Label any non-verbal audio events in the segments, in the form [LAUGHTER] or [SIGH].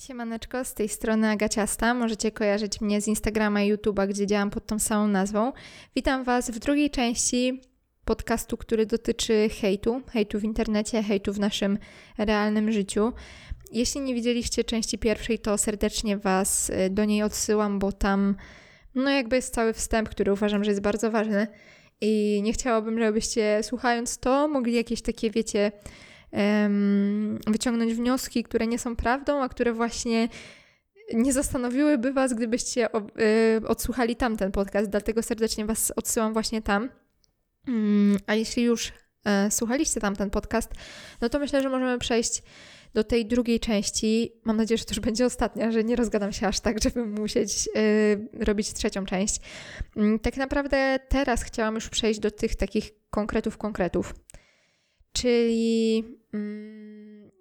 Siemaneczko, z tej strony Agaciasta. Możecie kojarzyć mnie z Instagrama i YouTube'a, gdzie działam pod tą samą nazwą. Witam Was w drugiej części podcastu, który dotyczy hejtu, hejtu w internecie, hejtu w naszym realnym życiu. Jeśli nie widzieliście części pierwszej, to serdecznie Was y, do niej odsyłam, bo tam no jakby jest cały wstęp, który uważam, że jest bardzo ważny i nie chciałabym, żebyście słuchając to mogli jakieś takie, wiecie, wyciągnąć wnioski, które nie są prawdą, a które właśnie nie zastanowiłyby Was, gdybyście y, odsłuchali tamten podcast. Dlatego serdecznie Was odsyłam właśnie tam. Mm, a jeśli już e, słuchaliście tamten podcast, no to myślę, że możemy przejść do tej drugiej części. Mam nadzieję, że to już będzie ostatnia, że nie rozgadam się aż tak, żeby musieć y, robić trzecią część. Mm, tak naprawdę teraz chciałam już przejść do tych takich konkretów, konkretów. Czyli,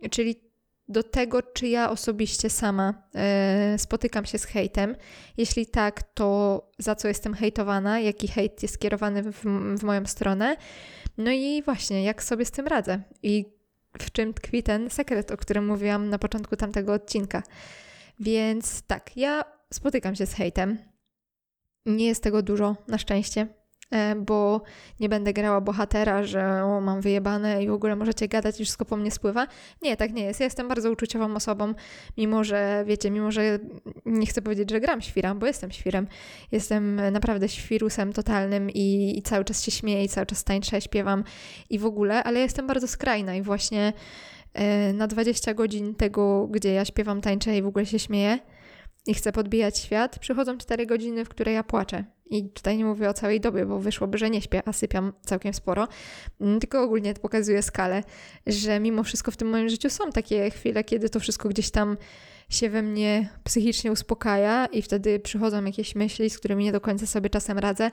czyli do tego, czy ja osobiście sama e, spotykam się z hejtem. Jeśli tak, to za co jestem hejtowana, jaki hejt jest skierowany w, w moją stronę. No i właśnie, jak sobie z tym radzę i w czym tkwi ten sekret, o którym mówiłam na początku tamtego odcinka. Więc tak, ja spotykam się z hejtem. Nie jest tego dużo, na szczęście. E, bo nie będę grała bohatera, że o, mam wyjebane i w ogóle możecie gadać i wszystko po mnie spływa. Nie, tak nie jest. Ja jestem bardzo uczuciową osobą, mimo że, wiecie, mimo że nie chcę powiedzieć, że gram świra, bo jestem świrem. Jestem naprawdę świrusem totalnym i, i cały czas się śmieję i cały czas tańczę, śpiewam i w ogóle, ale jestem bardzo skrajna i właśnie e, na 20 godzin tego, gdzie ja śpiewam, tańczę i w ogóle się śmieję, i chcę podbijać świat, przychodzą 4 godziny, w które ja płaczę. I tutaj nie mówię o całej dobie, bo wyszłoby, że nie śpię, a sypiam całkiem sporo. Mm, tylko ogólnie pokazuje skalę, że mimo wszystko w tym moim życiu są takie chwile, kiedy to wszystko gdzieś tam się we mnie psychicznie uspokaja i wtedy przychodzą jakieś myśli, z którymi nie do końca sobie czasem radzę.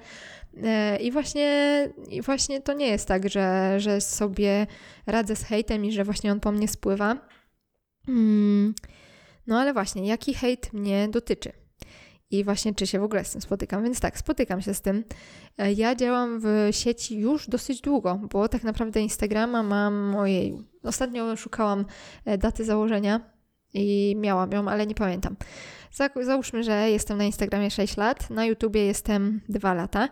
E, I właśnie, i właśnie to nie jest tak, że, że sobie radzę z hejtem i że właśnie on po mnie spływa. Hmm. No ale właśnie, jaki hejt mnie dotyczy? I właśnie, czy się w ogóle z tym spotykam? Więc tak, spotykam się z tym. E, ja działam w sieci już dosyć długo, bo tak naprawdę Instagrama mam, ojej, ostatnio szukałam e, daty założenia i miałam ją, ale nie pamiętam. Załóżmy, że jestem na Instagramie 6 lat, na YouTubie jestem 2 lata.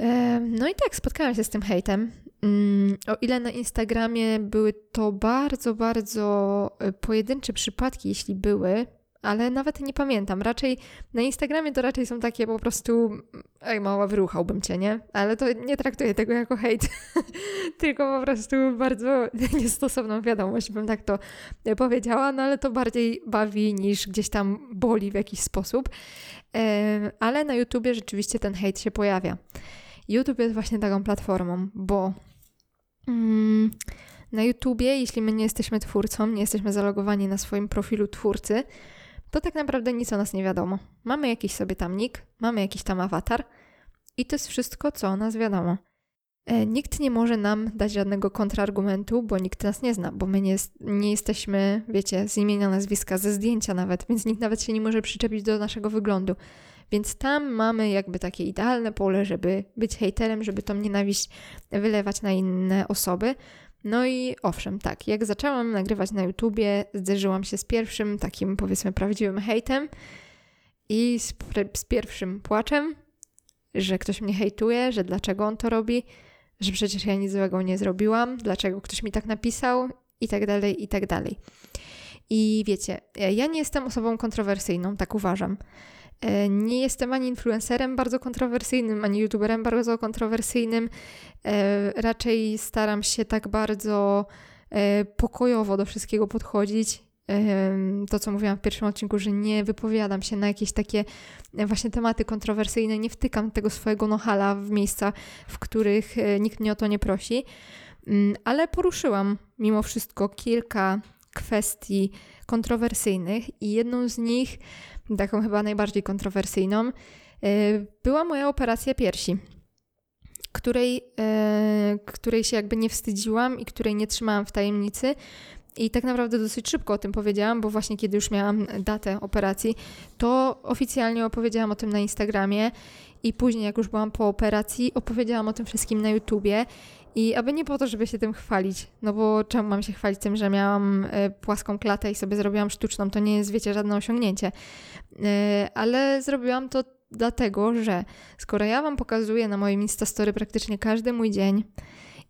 E, no i tak, spotkałam się z tym hejtem. Mm, o ile na Instagramie były to bardzo, bardzo pojedyncze przypadki, jeśli były, ale nawet nie pamiętam. Raczej na Instagramie to raczej są takie po prostu, ej mała, wyruchałbym cię, nie? Ale to nie traktuję tego jako hejt, [LAUGHS] tylko po prostu bardzo [LAUGHS] niestosowną wiadomość, bym tak to powiedziała, no ale to bardziej bawi niż gdzieś tam boli w jakiś sposób. Ale na YouTubie rzeczywiście ten hejt się pojawia. YouTube jest właśnie taką platformą, bo mm, na YouTubie, jeśli my nie jesteśmy twórcą, nie jesteśmy zalogowani na swoim profilu twórcy, to tak naprawdę nic o nas nie wiadomo. Mamy jakiś sobie tam nick, mamy jakiś tam awatar i to jest wszystko, co o nas wiadomo. E, nikt nie może nam dać żadnego kontrargumentu, bo nikt nas nie zna, bo my nie, nie jesteśmy, wiecie, z imienia, nazwiska, ze zdjęcia nawet, więc nikt nawet się nie może przyczepić do naszego wyglądu. Więc tam mamy jakby takie idealne pole, żeby być hejterem, żeby tą nienawiść wylewać na inne osoby. No i owszem, tak, jak zaczęłam nagrywać na YouTubie, zderzyłam się z pierwszym takim powiedzmy prawdziwym hejtem i z, z pierwszym płaczem, że ktoś mnie hejtuje, że dlaczego on to robi, że przecież ja nic złego nie zrobiłam, dlaczego ktoś mi tak napisał i tak dalej, i tak dalej. I wiecie, ja nie jestem osobą kontrowersyjną, tak uważam. E, nie jestem ani influencerem bardzo kontrowersyjnym, ani youtuberem bardzo kontrowersyjnym. E, raczej staram się tak bardzo e, pokojowo do wszystkiego podchodzić. To, co mówiłam w pierwszym odcinku, że nie wypowiadam się na jakieś takie właśnie tematy kontrowersyjne, nie wtykam tego swojego nohala w miejsca, w których nikt mnie o to nie prosi, mm, ale poruszyłam mimo wszystko kilka kwestii kontrowersyjnych i jedną z nich taką chyba najbardziej kontrowersyjną, e, była moja operacja piersi, której, e, której się jakby nie wstydziłam i której nie trzymałam w tajemnicy. I tak naprawdę dosyć szybko o tym powiedziałam, bo właśnie kiedy już miałam datę operacji, to oficjalnie opowiedziałam o tym na Instagramie i później, jak już byłam po operacji, opowiedziałam o tym wszystkim na YouTubie. I aby nie po to, żeby się tym chwalić, no bo czemu mam się chwalić tym, że miałam e, płaską klatę i sobie zrobiłam sztuczną, to nie jest, wiecie, żadne osiągnięcie. E, ale zrobiłam to dlatego, że skoro ja wam pokazuję na moim Instastory praktycznie każdy mój dzień,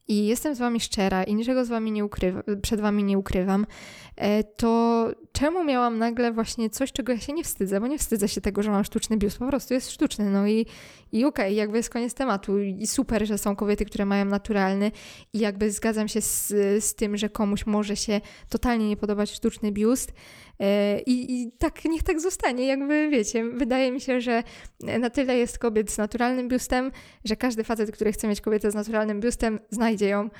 i jestem z wami szczera i niczego z wami nie ukrywa, przed wami nie ukrywam, e, to czemu miałam nagle właśnie coś, czego ja się nie wstydzę, bo nie wstydzę się tego, że mam sztuczny biust, po prostu jest sztuczny, no i, i okej, okay, jakby jest koniec tematu. I super, że są kobiety, które mają naturalny i jakby zgadzam się z, z tym, że komuś może się totalnie nie podobać sztuczny biust, I, I, tak niech tak zostanie, jakby wiecie, wydaje mi się, że na tyle jest kobiet z naturalnym biustem, że każdy facet, który chce mieć kobietę z naturalnym biustem, znajdzie ją.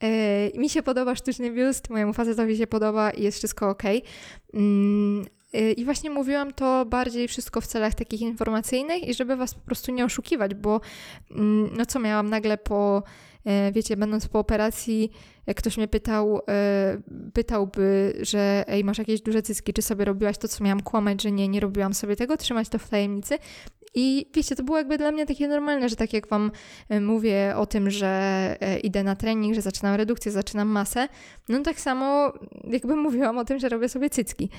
E, mi się podoba sztuczny biust, mojemu facetowi się podoba i jest wszystko ok. Mm, e, I właśnie mówiłam to bardziej wszystko w celach takich informacyjnych i żeby was po prostu nie oszukiwać, bo mm, no co miałam nagle po E, wiecie, będąc po operacji, jak ktoś mnie pytał, e, pytałby, że ej, masz jakieś duże cycki, czy sobie robiłaś to, co miałam kłamać, że nie, nie robiłam sobie tego, trzymać to w tajemnicy. I wiecie, to było jakby dla mnie takie normalne, że tak jak wam e, mówię o tym, że idę na trening, że zaczynam redukcję, zaczynam masę, no tak samo jakby [LAUGHS] mówiłam o tym, że robię sobie cycki.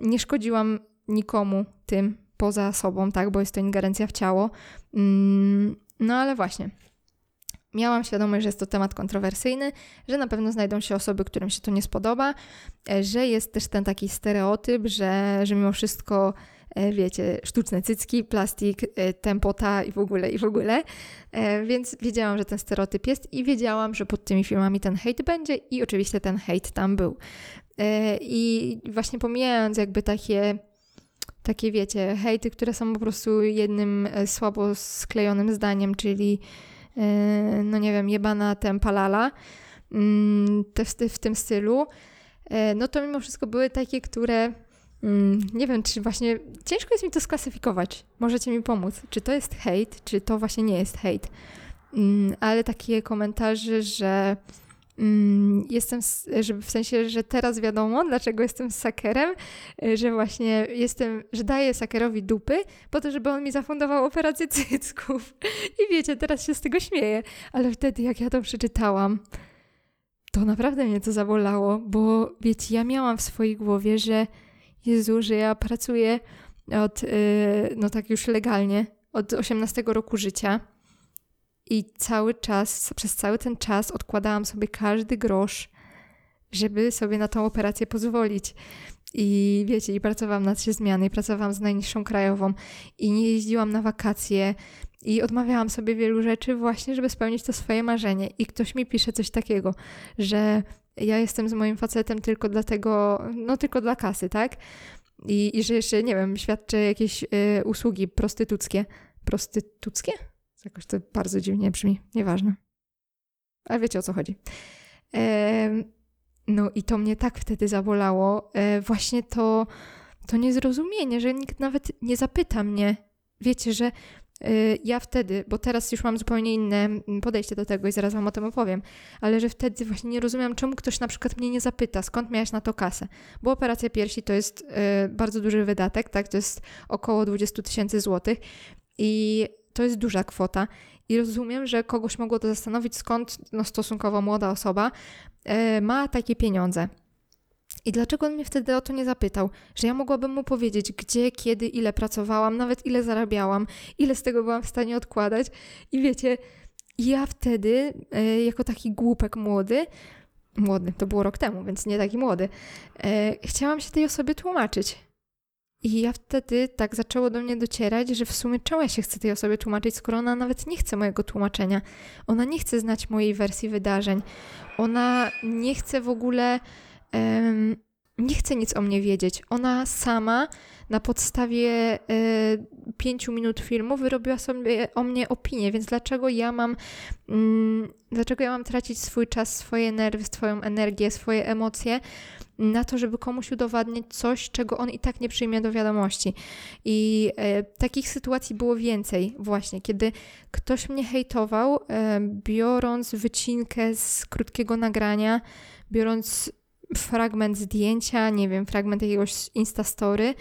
Nie szkodziłam nikomu tym poza sobą, tak, bo jest to ingerencja w ciało. Mm, no ale właśnie, Miałam świadomość, że jest to temat kontrowersyjny, że na pewno znajdą się osoby, którym się to nie spodoba, e, że jest też ten taki stereotyp, że, że mimo wszystko, e, wiecie, sztuczne cycki, plastik, e, tempota i w ogóle, i w ogóle. Więc wiedziałam, że ten stereotyp jest i wiedziałam, że pod tymi filmami ten hejt będzie i oczywiście ten hejt tam był. I właśnie pomijając jakby takie takie wiecie, hejty, które są po prostu jednym słabo sklejonym zdaniem, czyli no nie wiem, jebana tempalala mm, te w, tym stylu, e, no to mimo wszystko były takie, które mm, nie wiem, czy właśnie ciężko jest mi to sklasyfikować. Możecie mi pomóc. Czy to jest hejt, czy to właśnie nie jest hejt. Mm, ale takie komentarze, że Mm, jestem, że w sensie, że teraz wiadomo, dlaczego jestem sakerem, y, że właśnie jestem, że daję sakerowi dupy po to, żeby on mi zafundował operację cycków. [LAUGHS] I wiecie, teraz się z tego śmieję, ale wtedy jak ja to przeczytałam, to naprawdę mnie to zabolało, bo wiecie, ja miałam w swojej głowie, że Jezu, że ja pracuję od, yy, no tak już legalnie, od 18 roku życia i cały czas, przez cały ten czas odkładałam sobie każdy grosz, żeby sobie na tą operację pozwolić. I wiecie, i pracowałam na trzy zmiany, pracowałam z najniższą krajową, i nie jeździłam na wakacje, i odmawiałam sobie wielu rzeczy właśnie, żeby spełnić to swoje marzenie. I ktoś mi pisze coś takiego, że ja jestem z moim facetem tylko dlatego, no tylko dla kasy, tak? I, i że jeszcze, nie wiem, świadczę jakieś y, usługi prostytuckie. Prostytuckie? Jakoś to bardzo dziwnie brzmi, nieważne. Ale wiecie o co chodzi. No i to mnie tak wtedy zabolało. E, właśnie to, to niezrozumienie, że nikt nawet nie zapyta mnie. Wiecie, że e, ja wtedy, bo teraz już mam zupełnie inne podejście do tego i zaraz wam o tym opowiem, ale że wtedy właśnie nie rozumiem, czemu ktoś na przykład mnie nie zapyta, skąd miałeś na to kasę. Bo operacja piersi to jest e, bardzo duży wydatek, tak? To jest około 20 tysięcy złotych. I to jest duża kwota i rozumiem, że kogoś mogło to zastanowić, skąd no, stosunkowo młoda osoba e, ma takie pieniądze. I dlaczego on mnie wtedy o to nie zapytał? Że ja mogłabym mu powiedzieć, gdzie, kiedy, ile pracowałam, nawet ile zarabiałam, ile z tego byłam w stanie odkładać. I wiecie, ja wtedy, e, jako taki głupek młody, młody, to było rok temu, więc nie taki młody, e, chciałam się tej osobie tłumaczyć. I ja wtedy tak zaczęło do mnie docierać, że w sumie czemu ja się chcę tej osobie tłumaczyć, skoro ona nawet nie chce mojego tłumaczenia. Ona nie chce znać mojej wersji wydarzeń. Ona nie chce w ogóle. Um, nie chce nic o mnie wiedzieć. Ona sama na podstawie y, pięciu minut filmu wyrobiła sobie o mnie opinię, więc dlaczego ja mam mm, dlaczego ja mam tracić swój czas, swoje nerwy, swoją energię, swoje emocje na to, żeby komuś udowadniać coś, czego on i tak nie przyjmie do wiadomości. I e, takich sytuacji było więcej właśnie, kiedy ktoś mnie hejtował, e, biorąc wycinkę z krótkiego nagrania, biorąc fragment zdjęcia, nie wiem, fragment jakiegoś Instastory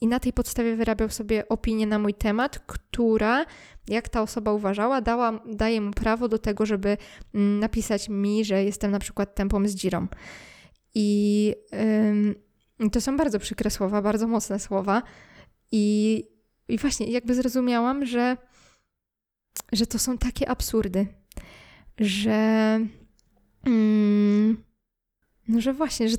i na tej podstawie wyrabiał sobie opinię na mój temat, która, jak ta osoba uważała, dała, daje mu prawo do tego, żeby mm, napisać mi, że jestem na przykład tempą z dzirą. I ym, to są bardzo przykre słowa, bardzo mocne słowa. I, i właśnie jakby zrozumiałam, że, że to są takie absurdy, że, mm, no, że właśnie, że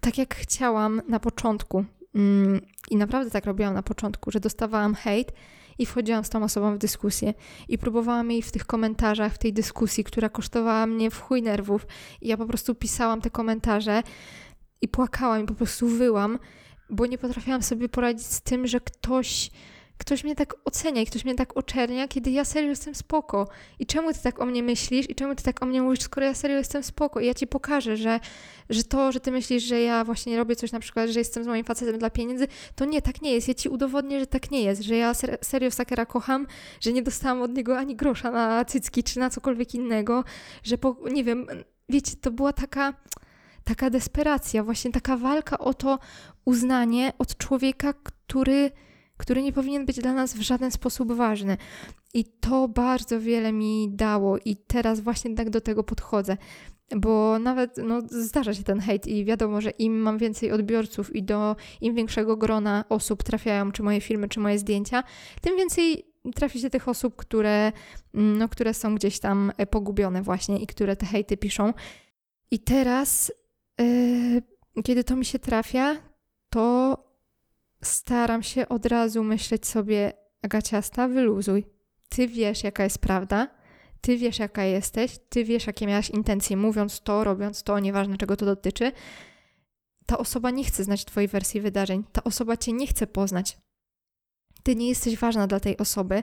tak jak chciałam na początku, mm, i naprawdę tak robiłam na początku, że dostawałam hejt i wchodziłam z tą osobą w dyskusję i próbowałam jej w tych komentarzach, w tej dyskusji, która kosztowała mnie w chuj nerwów. I ja po prostu pisałam te komentarze i płakałam i po prostu wyłam, bo nie potrafiłam sobie poradzić z tym, że ktoś ktoś mnie tak ocenia i ktoś mnie tak oczernia, kiedy ja serio jestem spoko. I czemu ty tak o mnie myślisz i czemu ty tak o mnie mówisz, skoro ja serio jestem spoko? I ja ci pokażę, że, że to, że ty myślisz, że ja właśnie robię coś na przykład, że jestem z moim facetem dla pieniędzy, to nie, tak nie jest. Ja ci udowodnię, że tak nie jest, że ja ser serio Sakera kocham, że nie dostałam od niego ani grosza na cycki czy na cokolwiek innego, że po, nie wiem, wiecie, to była taka taka desperacja, właśnie taka walka o to uznanie od człowieka, który który nie powinien być dla nas w żaden sposób ważny. I to bardzo wiele mi dało, i teraz właśnie tak do tego podchodzę. Bo nawet no, zdarza się ten hejt, i wiadomo, że im mam więcej odbiorców i do im większego grona osób trafiają, czy moje filmy, czy moje zdjęcia, tym więcej trafi się tych osób, które, no, które są gdzieś tam pogubione, właśnie i które te hejty piszą. I teraz, yy, kiedy to mi się trafia, to staram się od razu myśleć sobie, Agaciasta, wyluzuj. Ty wiesz, jaka jest prawda, ty wiesz, jaka jesteś, ty wiesz, jakie miałaś intencje, mówiąc to, robiąc to, nieważne czego to dotyczy. Ta osoba nie chce znać Twojej wersji wydarzeń, ta osoba Cię nie chce poznać. Ty nie jesteś ważna dla tej osoby.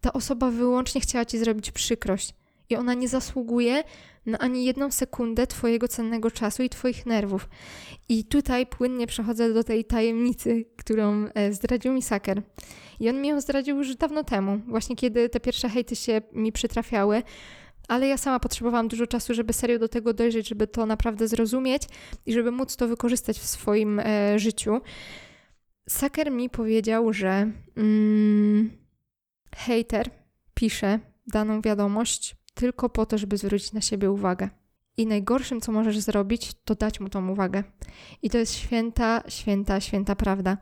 Ta osoba wyłącznie chciała Ci zrobić przykrość i ona nie zasługuje na ani jedną sekundę Twojego cennego czasu i Twoich nerwów. I tutaj płynnie przechodzę do tej tajemnicy, którą e, zdradził mi Saker. I on mi ją zdradził już dawno temu, właśnie kiedy te pierwsze hejty się mi przytrafiały. Ale ja sama potrzebowałam dużo czasu, żeby serio do tego dojrzeć, żeby to naprawdę zrozumieć i żeby móc to wykorzystać w swoim e, życiu. Saker mi powiedział, że mm, hater pisze daną wiadomość tylko po to, żeby zwrócić na siebie uwagę. I najgorszym, co możesz zrobić, to dać mu tą uwagę. I to jest święta, święta, święta prawda.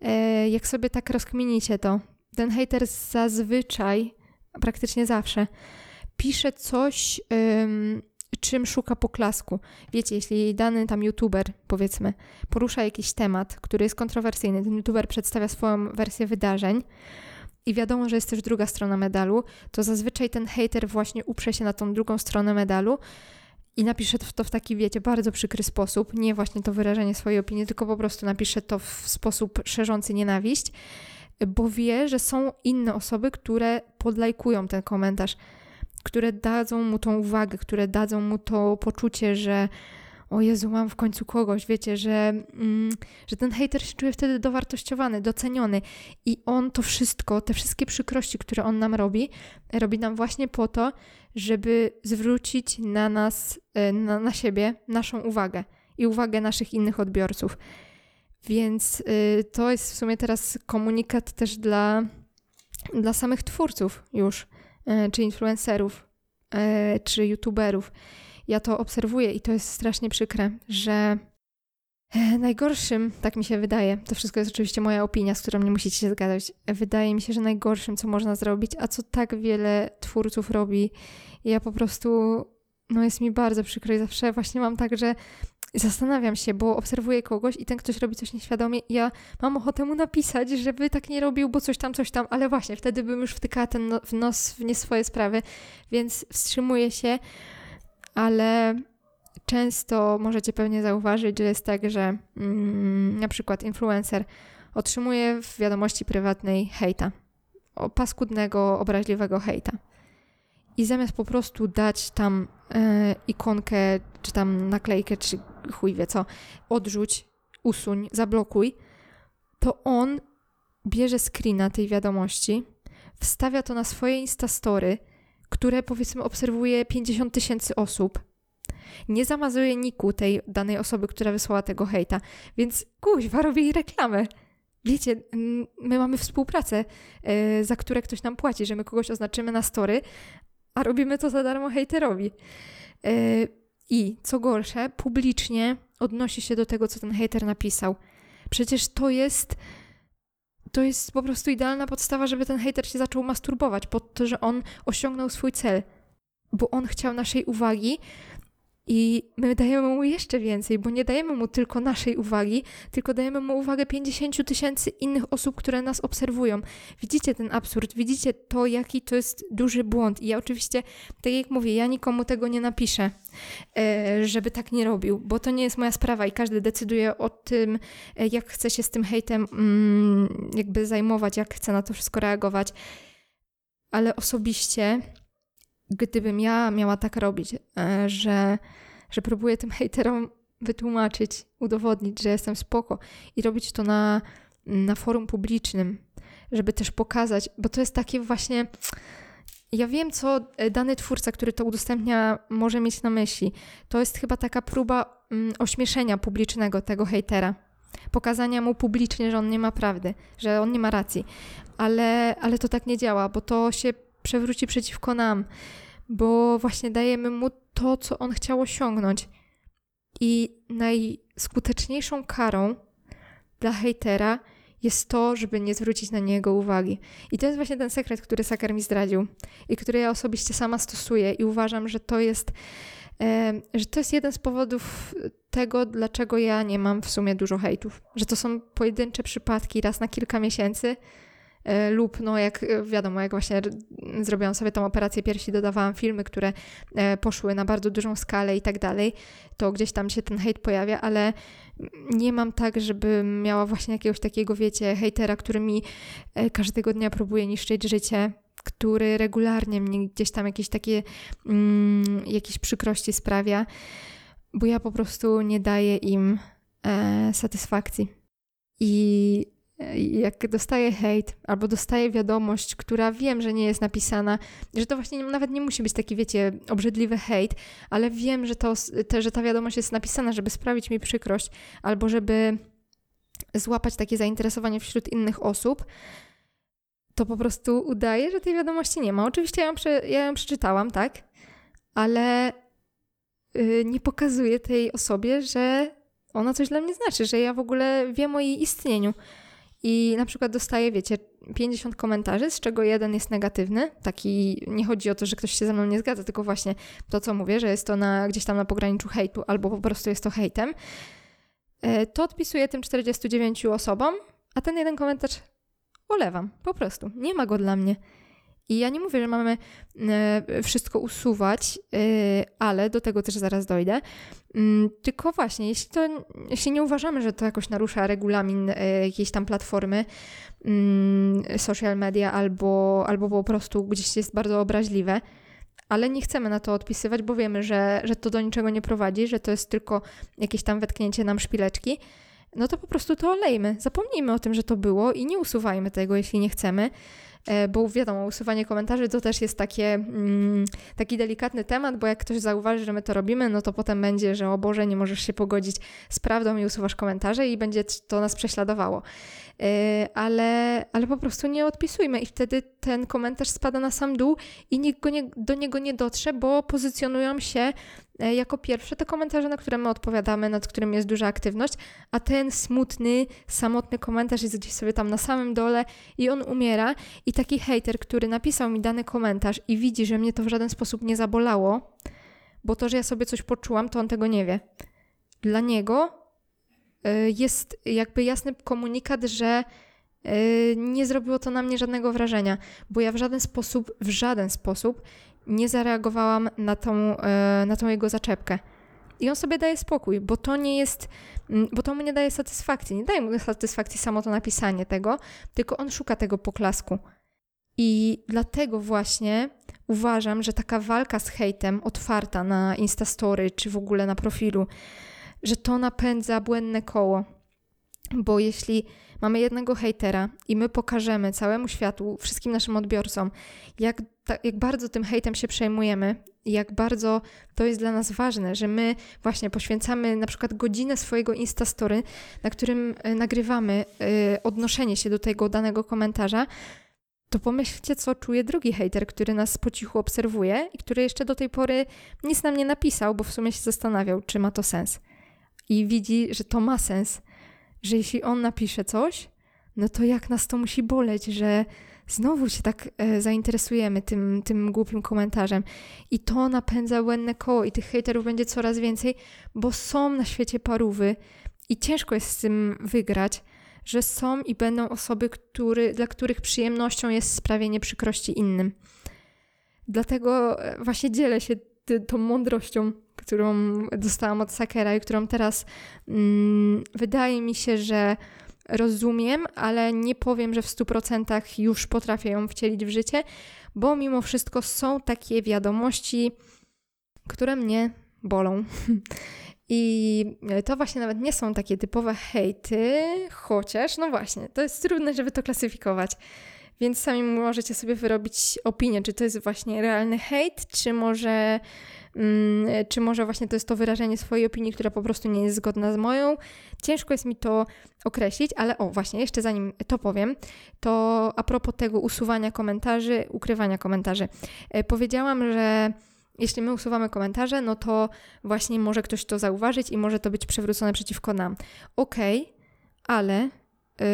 E, jak sobie tak rozkminicie to, ten hater zazwyczaj, praktycznie zawsze, pisze coś, ym, czym szuka poklasku. Wiecie, jeśli dany tam youtuber, powiedzmy, porusza jakiś temat, który jest kontrowersyjny, ten youtuber przedstawia swoją wersję wydarzeń, i wiadomo, że jest też druga strona medalu, to zazwyczaj ten hater właśnie uprze się na tą drugą stronę medalu i napisze to w taki, wiecie, bardzo przykry sposób. Nie właśnie to wyrażenie swojej opinii, tylko po prostu napisze to w sposób szerzący nienawiść, bo wie, że są inne osoby, które podlajkują ten komentarz, które dadzą mu tą uwagę, które dadzą mu to poczucie, że o Jezu, mam w końcu kogoś, wiecie, że, mm, że ten hater się czuje wtedy dowartościowany, doceniony i on to wszystko, te wszystkie przykrości, które on nam robi, robi nam właśnie po to, żeby zwrócić na nas, e, na, na siebie naszą uwagę i uwagę naszych innych odbiorców. Więc y, to jest w sumie teraz komunikat też dla, dla samych twórców już, y, czy influencerów, y, czy youtuberów ja to obserwuję i to jest strasznie przykre, że e, najgorszym, tak mi się wydaje, to wszystko jest oczywiście moja opinia, z którą nie musicie się zgadzać, wydaje mi się, że najgorszym, co można zrobić, a co tak wiele twórców robi, ja po prostu, no jest mi bardzo przykro i zawsze właśnie mam tak, że zastanawiam się, bo obserwuję kogoś i ten ktoś robi coś nieświadomie i ja mam ochotę mu napisać, żeby tak nie robił, bo coś tam, coś tam, ale właśnie wtedy bym już wtykała ten no, w nos w nie swoje sprawy, więc wstrzymuję się, ale często możecie pewnie zauważyć, że jest tak, że mm, na przykład influencer otrzymuje w wiadomości prywatnej hejta, paskudnego, obraźliwego hejta. I zamiast po prostu dać tam e, ikonkę, czy tam naklejkę, czy chuj wie co, odrzuć, usuń, zablokuj, to on bierze screena tej wiadomości, wstawia to na swoje Instastory, które powiedzmy obserwuje 50 tysięcy osób Nie zamazuje niku tej danej osoby, która wysłała tego hejta. Więc kuźwa, robi jej reklamę. Wiecie, my mamy współpracę, yy, za które ktoś nam płaci, że my kogoś oznaczymy na story, a robimy to za darmo hejterowi. Yy, I co gorsze, publicznie odnosi się do tego, co ten hejter napisał. Przecież to jest to jest po prostu idealna podstawa, żeby ten hater się zaczął masturbować pod to, że on osiągnął swój cel. Bo on chciał naszej uwagi, i my dajemy mu jeszcze więcej, bo nie dajemy mu tylko naszej uwagi, tylko dajemy mu uwagę 50 tysięcy innych osób, które nas obserwują. Widzicie ten absurd, widzicie to, jaki to jest duży błąd. I ja oczywiście, tak jak mówię, ja nikomu tego nie napiszę, e, żeby tak nie robił, bo to nie jest moja sprawa i każdy decyduje o tym, e, jak chce się z tym hejtem mm, jakby zajmować, jak chce na to wszystko reagować. Ale osobiście gdybym ja miała tak robić, e, że, że próbuję tym [LAUGHS] hejterom wytłumaczyć, udowodnić, że jestem spoko i robić to na, na forum publicznym, żeby też pokazać, bo to jest takie właśnie. Ja wiem, co dany twórca, który to udostępnia, może mieć na myśli. To jest chyba taka próba mm, ośmieszenia publicznego tego hejtera. Pokazania mu publicznie, że on nie ma prawdy, że on nie ma racji. Ale, ale to tak nie działa, bo to się przewróci przeciwko nam, bo właśnie dajemy mu to, co on chciał osiągnąć. I najskuteczniejszą karą dla hejtera jest to, żeby nie zwrócić na niego uwagi. I to jest właśnie ten sekret, który Saker mi zdradził i który ja osobiście sama stosuję i uważam, że to jest, że to jest jeden z powodów tego, dlaczego ja nie mam w sumie dużo hejtów. Że to są pojedyncze przypadki raz na kilka miesięcy, lub no jak e, wiadomo, jak właśnie zrobiłam sobie tą operację piersi, dodawałam filmy, które e, poszły na bardzo dużą skalę i tak dalej, to gdzieś tam się ten hejt pojawia, ale nie mam tak, żeby miała właśnie jakiegoś takiego, wiecie, hejtera, który mi każdego dnia próbuje niszczyć życie, który regularnie mnie gdzieś tam jakieś takie, mm, jakieś przykrości sprawia, bo ja po prostu nie daję im e, satysfakcji. I jak dostaję hejt albo dostaję wiadomość, która wiem, że nie jest napisana, że to właśnie nawet nie musi być taki, wiecie, obrzydliwy hejt, ale wiem, że, to, te, że ta wiadomość jest napisana, żeby sprawić mi przykrość albo żeby złapać takie zainteresowanie wśród innych osób, to po prostu udaję, że tej wiadomości nie ma. Oczywiście ja ją, prze, ja ją przeczytałam, tak? Ale yy, nie pokazuję tej osobie, że ona coś dla mnie znaczy, że ja w ogóle wiem o jej istnieniu. I na przykład dostaję, wiecie, 50 komentarzy, z czego jeden jest negatywny. Taki nie chodzi o to, że ktoś się ze mną nie zgadza, tylko właśnie to, co mówię, że jest to na, gdzieś tam na pograniczu hejtu, albo po prostu jest to hejtem. E, to odpisuję tym 49 osobom, a ten jeden komentarz olewam. Po prostu. Nie ma go dla mnie. I ja nie mówię, że mamy e, wszystko usuwać, e, ale do tego też zaraz dojdę. Mm, tylko właśnie, jeśli, to, jeśli nie uważamy, że to jakoś narusza regulamin e, jakiejś tam platformy, mm, social media albo, albo po prostu gdzieś jest bardzo obraźliwe, ale nie chcemy na to odpisywać, bo wiemy, że, że to do niczego nie prowadzi, że to jest tylko jakieś tam wetknięcie nam szpileczki, no to po prostu to olejmy. Zapomnijmy o tym, że to było i nie usuwajmy tego, jeśli nie chcemy. E, bo wiadomo, usuwanie komentarzy to też jest takie, mm, taki delikatny temat, bo jak ktoś zauważy, że my to robimy, no to potem będzie, że o Boże, nie możesz się pogodzić z prawdą i usuwasz komentarze i będzie to nas prześladowało. E, ale, ale po prostu nie odpisujmy i wtedy ten komentarz spada na sam dół i nikt nie, do niego nie dotrze, bo pozycjonują się jako pierwsze te komentarze, na które my odpowiadamy, nad którymi jest duża aktywność, a ten smutny, samotny komentarz jest gdzieś sobie tam na samym dole i on umiera i taki hater, który napisał mi dany komentarz i widzi, że mnie to w żaden sposób nie zabolało, bo to, że ja sobie coś poczułam, to on tego nie wie. Dla niego Y, jest jakby jasny komunikat, że y, nie zrobiło to na mnie żadnego wrażenia, bo ja w żaden sposób, w żaden sposób nie zareagowałam na tą, y, na tą jego zaczepkę. I on sobie daje spokój, bo to nie jest, mm, bo to mu nie daje satysfakcji. Nie daje mu satysfakcji samo to napisanie tego, tylko on szuka tego poklasku. I dlatego właśnie uważam, że taka walka z hejtem otwarta na Instastory czy w ogóle na profilu że to napędza błędne koło. Bo jeśli mamy jednego hejtera i my pokażemy całemu światu, wszystkim naszym odbiorcom, jak, jak bardzo tym hejtem się przejmujemy, jak bardzo to jest dla nas ważne, że my właśnie poświęcamy na przykład godzinę swojego Instastory, na którym e, nagrywamy y, odnoszenie się do tego danego komentarza, to pomyślcie, co czuje drugi hater, który nas po cichu obserwuje i który jeszcze do tej pory nic nam nie napisał, bo w sumie się zastanawiał, czy ma to sens. I widzi, że to ma sens, że jeśli on napisze coś, no to jak nas to musi boleć, że znowu się tak e, zainteresujemy tym, tym głupim komentarzem. I to napędza błędne koło i tych hejterów będzie coraz więcej, bo są na świecie parówy i ciężko jest z tym wygrać, że są i będą osoby, który, dla których przyjemnością jest sprawienie przykrości innym. Dlatego e, właśnie dzielę się tą mądrością, którą dostałam od Sakera i którą teraz mm, wydaje mi się, że rozumiem, ale nie powiem, że w 100% już potrafię ją wcielić w życie, bo mimo wszystko są takie wiadomości, które mnie bolą. [LAUGHS] I to właśnie nawet nie są takie typowe hejty, chociaż, no właśnie, to jest trudne, żeby to klasyfikować. Więc sami możecie sobie wyrobić opinię, czy to jest właśnie realny hejt, czy może, czy może właśnie to jest to wyrażenie swojej opinii, która po prostu nie jest zgodna z moją. Ciężko jest mi to określić, ale o, właśnie, jeszcze zanim to powiem, to a propos tego usuwania komentarzy, ukrywania komentarzy. E, powiedziałam, że jeśli my usuwamy komentarze, no to właśnie może ktoś to zauważyć i może to być przewrócone przeciwko nam. Okej, okay, ale yy,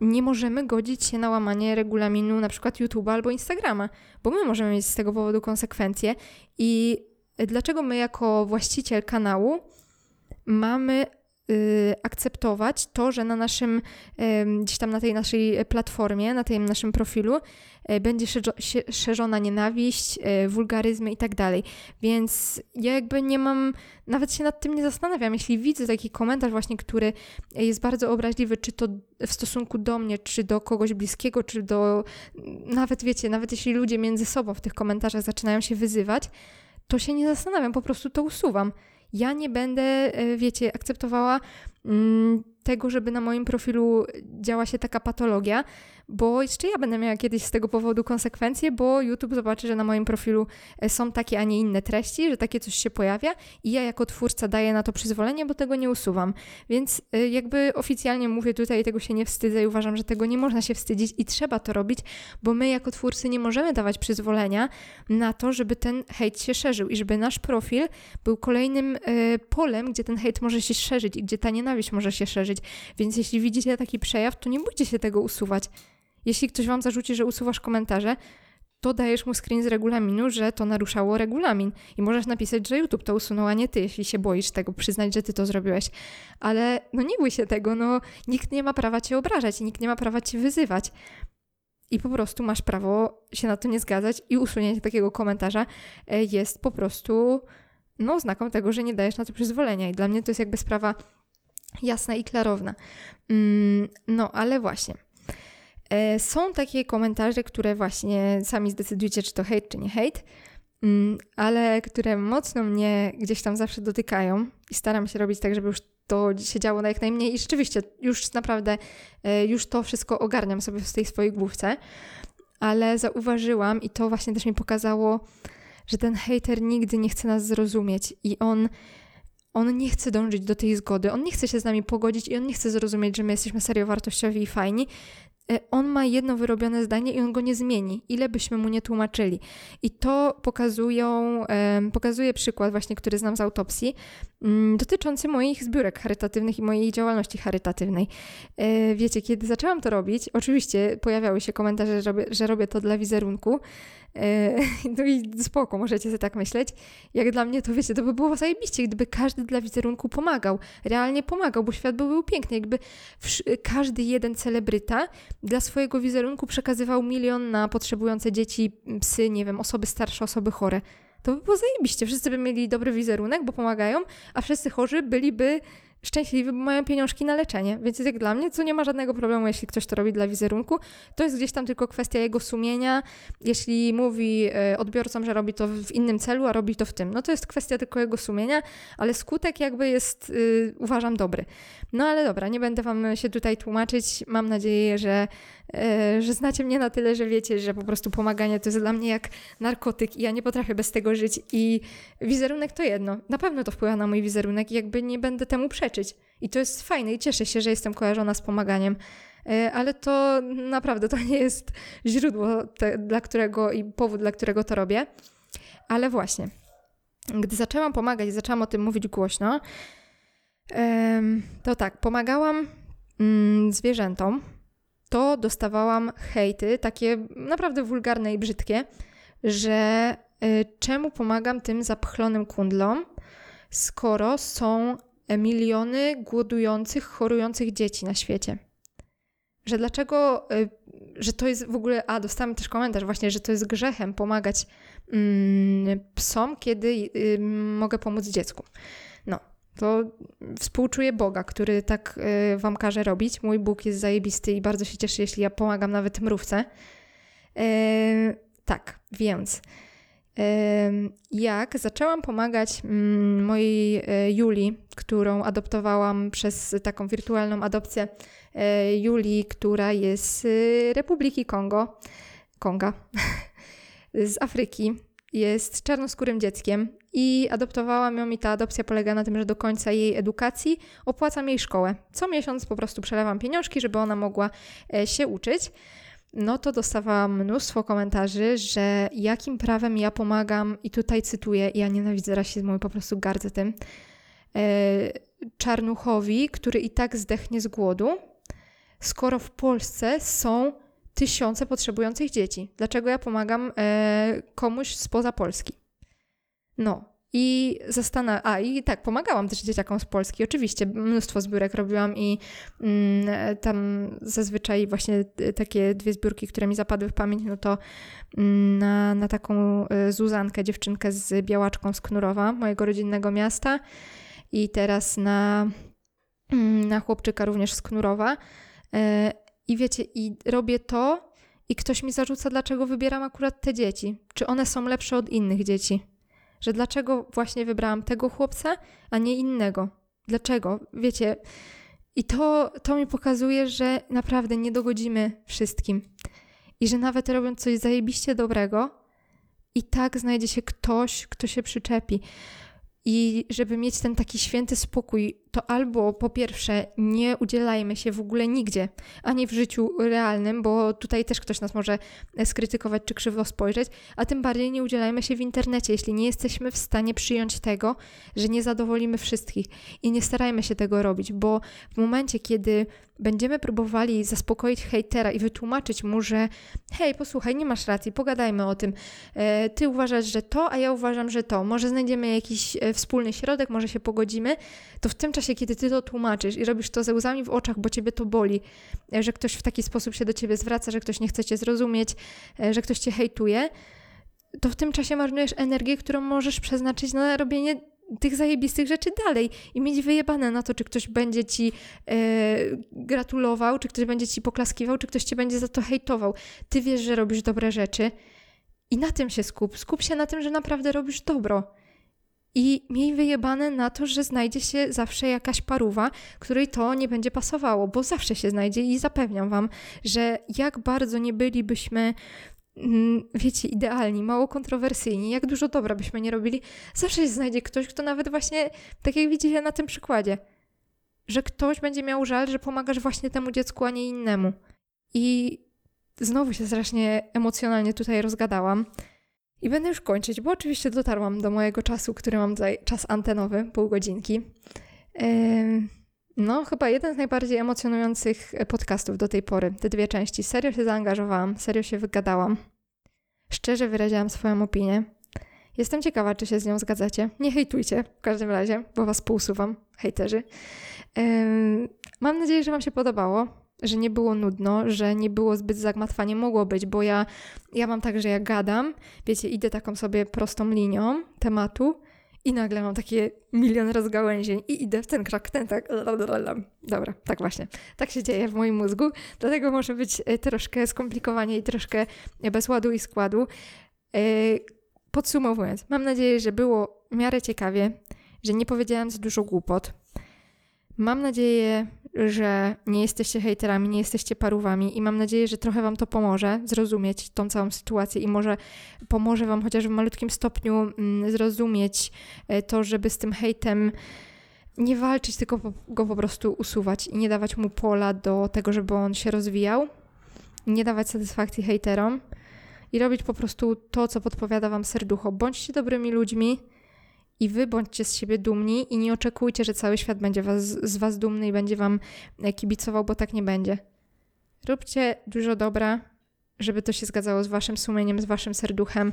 nie możemy godzić się na łamanie regulaminu na przykład YouTube'a albo Instagrama, bo my możemy mieć z tego powodu konsekwencje. I dlaczego my jako właściciel kanału mamy akceptować to, że na naszym, gdzieś tam na tej naszej platformie, na tym naszym profilu e, będzie szerzona nienawiść, e, wulgaryzmy i tak dalej. Więc ja jakby nie mam, nawet się nad tym nie zastanawiam. Jeśli widzę taki komentarz właśnie, który jest bardzo obraźliwy, czy to w stosunku do mnie, czy do kogoś bliskiego, czy do, nawet wiecie, nawet jeśli ludzie między sobą w tych komentarzach zaczynają się wyzywać, to się nie zastanawiam, po prostu to usuwam ja nie będę, e, wiecie, akceptowała tego, żeby na moim profilu działa się taka patologia, bo jeszcze ja będę miała kiedyś z tego powodu konsekwencje, bo YouTube zobaczy, że na moim profilu e, są takie, a nie inne treści, że takie coś się pojawia i ja jako twórca daję na to przyzwolenie, bo tego nie usuwam. Więc e, jakby oficjalnie mówię tutaj, tego się nie wstydzę i uważam, że tego nie można się wstydzić i trzeba to robić, bo my jako twórcy nie możemy dawać przyzwolenia na to, żeby ten hejt się szerzył i żeby nasz profil był kolejnym y, polem, gdzie ten hejt może się szerzyć i gdzie ta nienawiść może się szerzyć. Więc jeśli widzicie taki przejaw, to nie bójcie się tego usuwać. Jeśli ktoś wam zarzuci, że usuwasz komentarze, to dajesz mu screen z regulaminu, że to naruszało regulamin. I możesz napisać, że YouTube to usunął, a nie ty, jeśli się boisz tego, przyznać, że ty to zrobiłeś. Ale no nie bój się tego, no nikt nie ma prawa cię obrażać i nikt nie ma prawa cię wyzywać. I po prostu masz prawo się na to nie zgadzać i usunięcie takiego komentarza e, jest po prostu no, znaką tego, że nie dajesz na to przyzwolenia. I dla mnie to jest jakby sprawa jasna i klarowna. Mm, no, ale właśnie. E, są takie komentarze, które właśnie sami zdecydujecie, czy to hejt, czy nie hejt, mm, ale które mocno mnie gdzieś tam zawsze dotykają i staram się robić tak, żeby już to się działo na jak najmniej i rzeczywiście już naprawdę, e, już to wszystko ogarniam sobie w tej swojej główce, ale zauważyłam i to właśnie też mi pokazało, że ten hater nigdy nie chce nas zrozumieć i on on nie chce dążyć do tej zgody, on nie chce się z nami pogodzić i on nie chce zrozumieć, że my jesteśmy serio wartościowi i fajni, E, on ma jedno wyrobione zdanie i on go nie zmieni, ile byśmy mu nie tłumaczyli. I to pokazują, pokazuje przykład właśnie, który znam z autopsji, mm, dotyczący moich zbiórek charytatywnych i mojej działalności charytatywnej. E, wiecie, kiedy zaczęłam to robić, oczywiście pojawiały się komentarze, że robię, że robię to dla wizerunku, e, [LAUGHS] no i spoko, możecie sobie tak myśleć. Jak dla mnie to, wiecie, to by było zajebiście, gdyby każdy dla wizerunku pomagał. Realnie pomagał, bo świat byłby piękny. Jakby każdy jeden celebryta dla swojego wizerunku przekazywał milion na potrzebujące dzieci, psy, nie wiem, osoby starsze, osoby chore. To by było zajebiście. Wszyscy by mieli dobry wizerunek, bo pomagają, a wszyscy chorzy byliby szczęśliwi, bo mają pieniążki na leczenie. Więc jak dla mnie, co nie ma żadnego problemu, jeśli ktoś to robi dla wizerunku. To jest gdzieś tam tylko kwestia jego sumienia. Jeśli mówi e, odbiorcom, że robi to w innym celu, a robi to w tym, no to jest kwestia tylko jego sumienia, ale skutek jakby jest, y, uważam, dobry. No ale dobra, nie będę wam się tutaj tłumaczyć. Mam nadzieję, że, że znacie mnie na tyle, że wiecie, że po prostu pomaganie to jest dla mnie jak narkotyk i ja nie potrafię bez tego żyć. I wizerunek to jedno. Na pewno to wpływa na mój wizerunek i jakby nie będę temu przeczyć. I to jest fajne i cieszę się, że jestem kojarzona z pomaganiem. E, ale to naprawdę to nie jest źródło, te, dla którego i powód, dla którego to robię. Ale właśnie, gdy zaczęłam pomagać i zaczęłam o tym mówić głośno, to tak, pomagałam mm, zwierzętom, to dostawałam hejty, takie naprawdę wulgarne i brzydkie, że y, czemu pomagam tym zapchlonym kundlom, skoro są miliony głodujących, chorujących dzieci na świecie. Że dlaczego, y, że to jest w ogóle, a dostałam też komentarz właśnie, że to jest grzechem pomagać mm, psom, kiedy y, mogę pomóc dziecku. To współczuję Boga, który tak y, wam każe robić. Mój Bóg jest zajebisty i bardzo się cieszy, jeśli ja pomagam nawet mrówce. Y, tak, więc jak zaczęłam pomagać mm, mojej Julii, którą adoptowałam przez taką wirtualną adopcję Julii, która jest z Republiki Kongo, Konga, [LAUGHS] z Afryki, jest czarnoskórym dzieckiem i adoptowałam ją i ta adopcja polega na tym, że do końca jej edukacji opłacam jej szkołę. Co miesiąc po prostu przelewam pieniążki, żeby ona mogła e, się uczyć no to dostawałam mnóstwo komentarzy, że jakim prawem ja pomagam, i tutaj cytuję, ja nienawidzę rasizmu i po prostu gardzę tym, e, czarnuchowi, który i tak zdechnie z głodu, skoro w Polsce są tysiące potrzebujących dzieci. Dlaczego ja pomagam e, komuś spoza Polski? No, i zastanawiam, a i tak, pomagałam też dzieciakom z Polski. Oczywiście mnóstwo zbiórek robiłam i mm, tam zazwyczaj właśnie takie dwie zbiórki, które mi zapadły w pamięć, no to mm, na, na taką e, Zuzankę, dziewczynkę z Białaczką z Knurowa, mojego rodzinnego miasta i teraz na, mm, na chłopczyka również z Knurowa. I wiecie, i robię to i ktoś mi zarzuca, dlaczego wybieram akurat te dzieci. Czy one są lepsze od innych dzieci? że dlaczego właśnie wybrałam tego chłopca, a nie innego. Dlaczego? Wiecie, i to, to mi pokazuje, że naprawdę nie dogodzimy wszystkim. I że nawet robiąc coś zajebiście dobrego, i tak znajdzie się ktoś, kto się przyczepi. I żeby mieć ten taki święty spokój, to albo po pierwsze nie udzielajmy się w ogóle nigdzie, ani w życiu realnym, bo tutaj też ktoś nas może skrytykować czy krzywo spojrzeć, a tym bardziej nie udzielajmy się w internecie, jeśli nie jesteśmy w stanie przyjąć tego, że nie zadowolimy wszystkich. I nie starajmy się tego robić, bo w momencie, kiedy będziemy próbowali zaspokoić hejtera i wytłumaczyć mu, że hej, posłuchaj, nie masz racji, pogadajmy o tym. E, ty uważasz, że to, a ja uważam, że to. Może znajdziemy jakiś e, wspólny środek, może się pogodzimy. To w tym czasie, kiedy ty to tłumaczysz i robisz to ze łzami w oczach, bo ciebie to boli, e, że ktoś w taki sposób się do ciebie zwraca, że ktoś nie chce cię zrozumieć, że ktoś cię hejtuje, to w tym czasie marnujesz energię, którą możesz przeznaczyć na robienie tych zajebistych rzeczy dalej i mieć wyjebane na to, czy ktoś będzie ci e, gratulował, czy ktoś będzie ci poklaskiwał, czy ktoś cię będzie za to hejtował. Ty wiesz, że robisz dobre rzeczy i na tym się skup. Skup się na tym, że naprawdę robisz dobro. I miej wyjebane na to, że znajdzie się zawsze jakaś paruwa, której to nie będzie pasowało, bo zawsze się znajdzie i zapewniam Wam, że jak bardzo nie bylibyśmy Mm, wiecie, idealni, mało kontrowersyjni, jak dużo dobra byśmy nie robili, zawsze się znajdzie ktoś, kto nawet właśnie, tak jak widzicie na tym przykładzie, że ktoś będzie miał żal, że pomagasz właśnie temu dziecku, a nie innemu. I znowu się strasznie emocjonalnie tutaj rozgadałam. I będę już kończyć, bo oczywiście dotarłam do mojego czasu, który mam tutaj, czas antenowy, pół godzinki. No, chyba jeden z najbardziej emocjonujących podcastów do tej pory. Te dwie części. Serio się zaangażowałam, serio się wygadałam. Szczerze wyraziłam swoją opinię. Jestem ciekawa, czy się z nią zgadzacie. Nie hejtujcie w każdym razie, bo was pousuwam, hejterzy. mam nadzieję, że wam się podobało, że nie było nudno, że nie było zbyt zagmatwanie. Mogło być, bo ja, ja mam tak, że ja gadam, wiecie, idę taką sobie prostą linią tematu i nagle mam takie milion rozgałęzień i idę w ten krok, ten tak. Dobra, tak właśnie. Tak się dzieje w moim mózgu, dlatego może być e, troszkę skomplikowanie i troszkę bez ładu i składu. E, podsumowując, mam nadzieję, że było w miarę ciekawie, że nie powiedziałam za dużo głupot. Mam nadzieję, że nie jesteście hejterami, nie jesteście parówami i mam nadzieję, że trochę Wam to pomoże zrozumieć tą całą sytuację i może pomoże Wam chociaż w malutkim stopniu mm, zrozumieć e, to, żeby z tym hejtem nie walczyć, tylko go po prostu usuwać i nie dawać mu pola do tego, żeby on się rozwijał, nie dawać satysfakcji hejterom i robić po prostu to, co podpowiada Wam serducho. Bądźcie dobrymi ludźmi, i wy bądźcie z siebie dumni i nie oczekujcie, że cały świat będzie was, z was dumny i będzie wam e, kibicował, bo tak nie będzie. Róbcie dużo dobra, żeby to się zgadzało z waszym sumieniem, z waszym serduchem.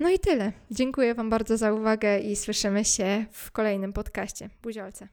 No i tyle. Dziękuję wam bardzo za uwagę i słyszymy się w kolejnym podcaście. Buziolce.